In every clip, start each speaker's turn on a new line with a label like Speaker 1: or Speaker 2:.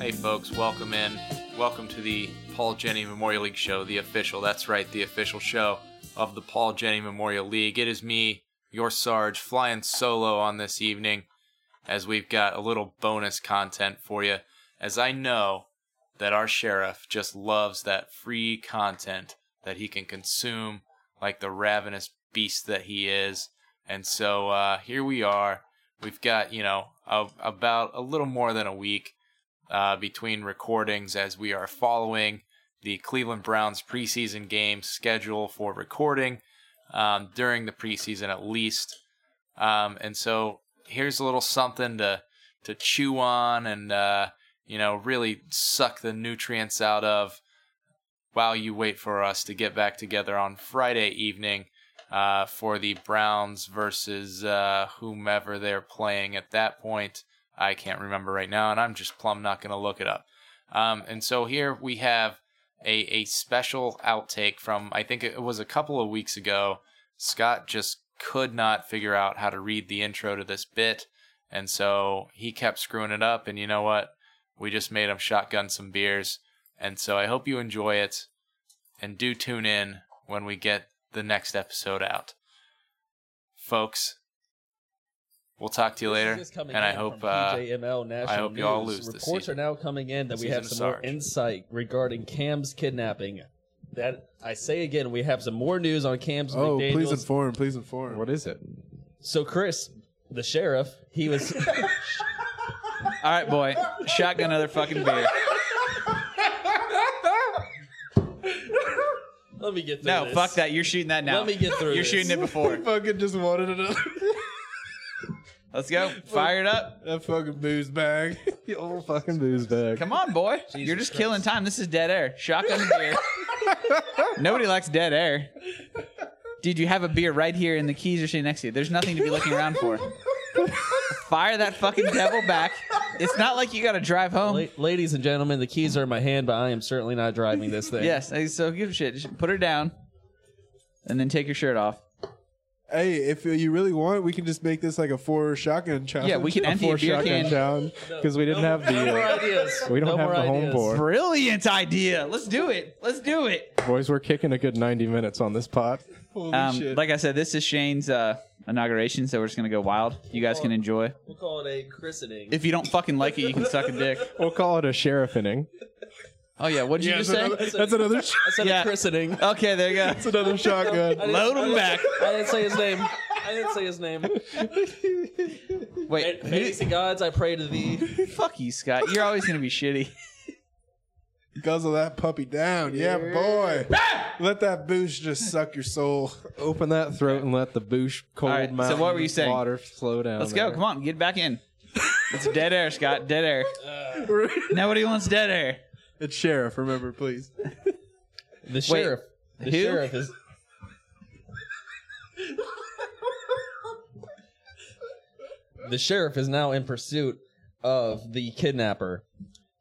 Speaker 1: Hey, folks, welcome in. Welcome to the Paul Jenny Memorial League show, the official, that's right, the official show of the Paul Jenny Memorial League. It is me, your Sarge, flying solo on this evening as we've got a little bonus content for you. As I know that our sheriff just loves that free content that he can consume like the ravenous beast that he is. And so uh, here we are. We've got, you know, a, about a little more than a week uh, between recordings as we are following the Cleveland Browns preseason game schedule for recording um, during the preseason at least. Um, and so here's a little something to to chew on and uh, you know really suck the nutrients out of while you wait for us to get back together on Friday evening uh, for the Browns versus uh, whomever they're playing at that point. I can't remember right now, and I'm just plumb not going to look it up. Um, and so here we have a, a special outtake from, I think it was a couple of weeks ago. Scott just could not figure out how to read the intro to this bit, and so he kept screwing it up. And you know what? We just made him shotgun some beers. And so I hope you enjoy it, and do tune in when we get the next episode out. Folks, we'll talk to you later,
Speaker 2: This is
Speaker 1: and I hope
Speaker 2: from
Speaker 1: uh,
Speaker 2: PJML National
Speaker 1: I hope you all lose
Speaker 2: Reports
Speaker 1: season.
Speaker 2: are now coming in that
Speaker 1: This
Speaker 2: we have some more insight regarding Cam's kidnapping. That I say again, we have some more news on Cam's
Speaker 3: Oh,
Speaker 2: McDaniels.
Speaker 3: please inform, please inform.
Speaker 4: What is it?
Speaker 2: so Chris, the sheriff, he was
Speaker 5: All right, boy. Shotgun another fucking beer.
Speaker 2: Let me get through
Speaker 5: No,
Speaker 2: this.
Speaker 5: fuck that. You're shooting that now.
Speaker 2: Let me get through
Speaker 5: You're
Speaker 2: this.
Speaker 5: shooting it before.
Speaker 3: fucking just wanted another
Speaker 5: Let's go. Fire it up.
Speaker 3: that fucking booze bag.
Speaker 4: The old fucking booze bag.
Speaker 5: Come on, boy. You're just killing time. This is dead air. Shotgun the beer. Nobody likes dead air. Dude, you have a beer right here, and the keys are sitting next to you. There's nothing to be looking around for. Fire that fucking devil back. It's not like you got to drive home.
Speaker 2: La- ladies and gentlemen, the keys are in my hand, but I am certainly not driving this thing.
Speaker 5: Yes, so give a shit. Just put her down, and then take your shirt off.
Speaker 3: Hey, if you really want, we can just make this like a four shotgun challenge.
Speaker 5: Yeah, we can empty a
Speaker 4: Four
Speaker 5: beer
Speaker 4: shotgun
Speaker 5: can.
Speaker 4: challenge because we didn't have
Speaker 2: No
Speaker 4: the
Speaker 2: more
Speaker 4: uh,
Speaker 2: ideas.
Speaker 4: we don't
Speaker 2: No
Speaker 4: have
Speaker 2: more
Speaker 4: the home
Speaker 2: ideas.
Speaker 4: board.
Speaker 5: Brilliant idea. Let's do it. Let's do it.
Speaker 4: Boys, we're kicking a good ninety minutes on this pot.
Speaker 3: Holy
Speaker 5: Um,
Speaker 3: shit.
Speaker 5: like I said, this is Shane's uh, inauguration, so we're just gonna go wild. You guys can enjoy.
Speaker 2: We'll call it a christening.
Speaker 5: If you don't fucking like it, you can suck a dick.
Speaker 4: We'll call it a sheriff inning.
Speaker 5: Oh yeah, what did you just
Speaker 3: that's
Speaker 5: say?
Speaker 3: another, that's another, sh-
Speaker 2: I said
Speaker 5: Yeah.
Speaker 2: a christening.
Speaker 5: Okay, there you go.
Speaker 3: that's another shotgun.
Speaker 5: Load him back.
Speaker 2: I didn't say his name. I didn't say his name.
Speaker 5: Wait,
Speaker 2: Fantasy gods, I pray to thee.
Speaker 5: fuck you, Scott. You're always gonna be shitty.
Speaker 3: Guzzle that puppy down. Yeah, boy. Ah! Let that booze just suck your soul.
Speaker 4: Open that throat and let the boosh cold
Speaker 5: All right, so
Speaker 4: mountain
Speaker 5: what were you saying?
Speaker 4: water flow down.
Speaker 5: Let's go. Come on, get back in. It's dead air, Scott. Dead air. Nobody wants dead air.
Speaker 3: It's sheriff, remember, please.
Speaker 2: The sheriff. The
Speaker 5: who?
Speaker 2: sheriff is. the sheriff is now in pursuit of the kidnapper.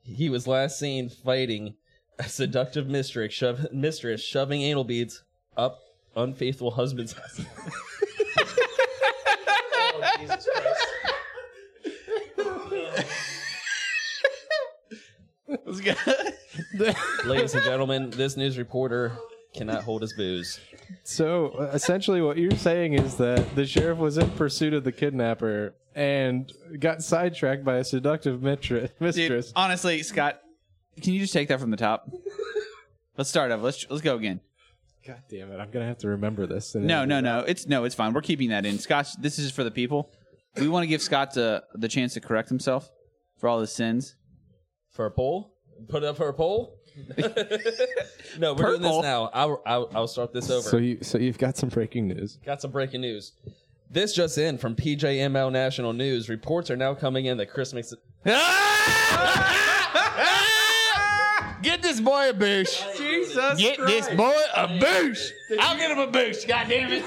Speaker 2: He was last seen fighting a seductive mistress, shove, mistress shoving anal beads up unfaithful husband's ass. oh, Jesus Christ.
Speaker 5: Let's go.
Speaker 2: Ladies and gentlemen, this news reporter cannot hold his booze.
Speaker 4: So uh, essentially, what you're saying is that the sheriff was in pursuit of the kidnapper and got sidetracked by a seductive mitri-
Speaker 5: Dude,
Speaker 4: mistress.
Speaker 5: honestly, Scott, can you just take that from the top? Let's start over. Let's let's go again.
Speaker 4: God damn it! I'm gonna have to remember this.
Speaker 5: No, no,
Speaker 4: it
Speaker 5: no. It's no, it's fine. We're keeping that in. Scott, this is for the people. We want to give Scott the the chance to correct himself for all his sins.
Speaker 2: For a poll? Put it up for a poll? no, we're doing
Speaker 5: Purple.
Speaker 2: this now. I'll, I'll, I'll start this over.
Speaker 4: So you, so you've got some breaking news.
Speaker 2: Got some breaking news. This just in from PJML National News. Reports are now coming in that Chris makes it.
Speaker 5: Get this boy a boost.
Speaker 2: Jesus
Speaker 5: Get this boy a boost. I'll get him a boost. God damn it.